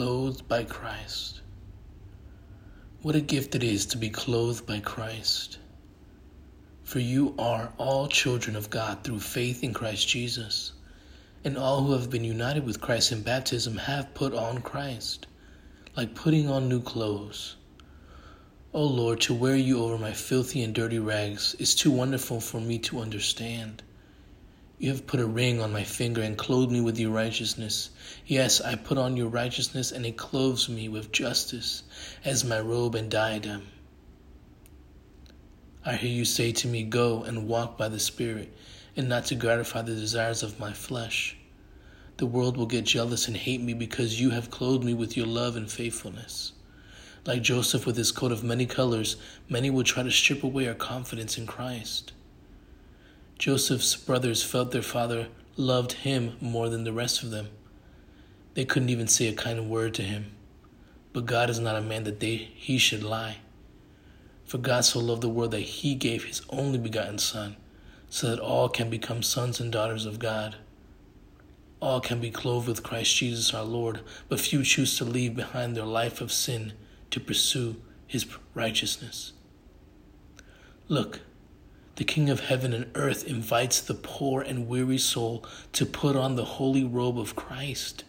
clothed by Christ. What a gift it is to be clothed by Christ. For you are all children of God through faith in Christ Jesus. And all who have been united with Christ in baptism have put on Christ, like putting on new clothes. O Lord, to wear you over my filthy and dirty rags is too wonderful for me to understand. You have put a ring on my finger and clothed me with your righteousness. Yes, I put on your righteousness, and it clothes me with justice as my robe and diadem. I hear you say to me, Go and walk by the Spirit, and not to gratify the desires of my flesh. The world will get jealous and hate me because you have clothed me with your love and faithfulness. Like Joseph with his coat of many colors, many will try to strip away our confidence in Christ. Joseph's brothers felt their father loved him more than the rest of them. They couldn't even say a kind word to him. But God is not a man that they, he should lie. For God so loved the world that he gave his only begotten Son, so that all can become sons and daughters of God. All can be clothed with Christ Jesus our Lord, but few choose to leave behind their life of sin to pursue his righteousness. Look, the King of heaven and earth invites the poor and weary soul to put on the holy robe of Christ.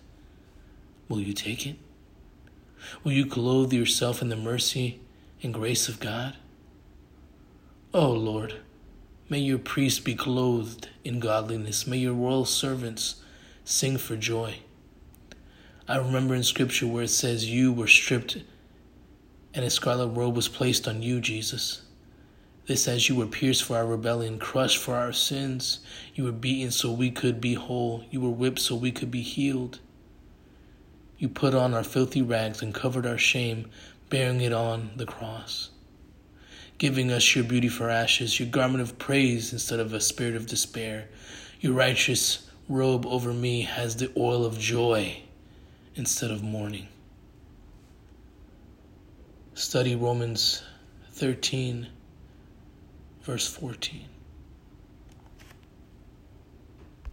Will you take it? Will you clothe yourself in the mercy and grace of God? Oh Lord, may your priests be clothed in godliness. May your royal servants sing for joy. I remember in Scripture where it says, You were stripped and a scarlet robe was placed on you, Jesus. This as you were pierced for our rebellion, crushed for our sins. You were beaten so we could be whole. You were whipped so we could be healed. You put on our filthy rags and covered our shame, bearing it on the cross. Giving us your beauty for ashes, your garment of praise instead of a spirit of despair. Your righteous robe over me has the oil of joy instead of mourning. Study Romans 13, verse 14.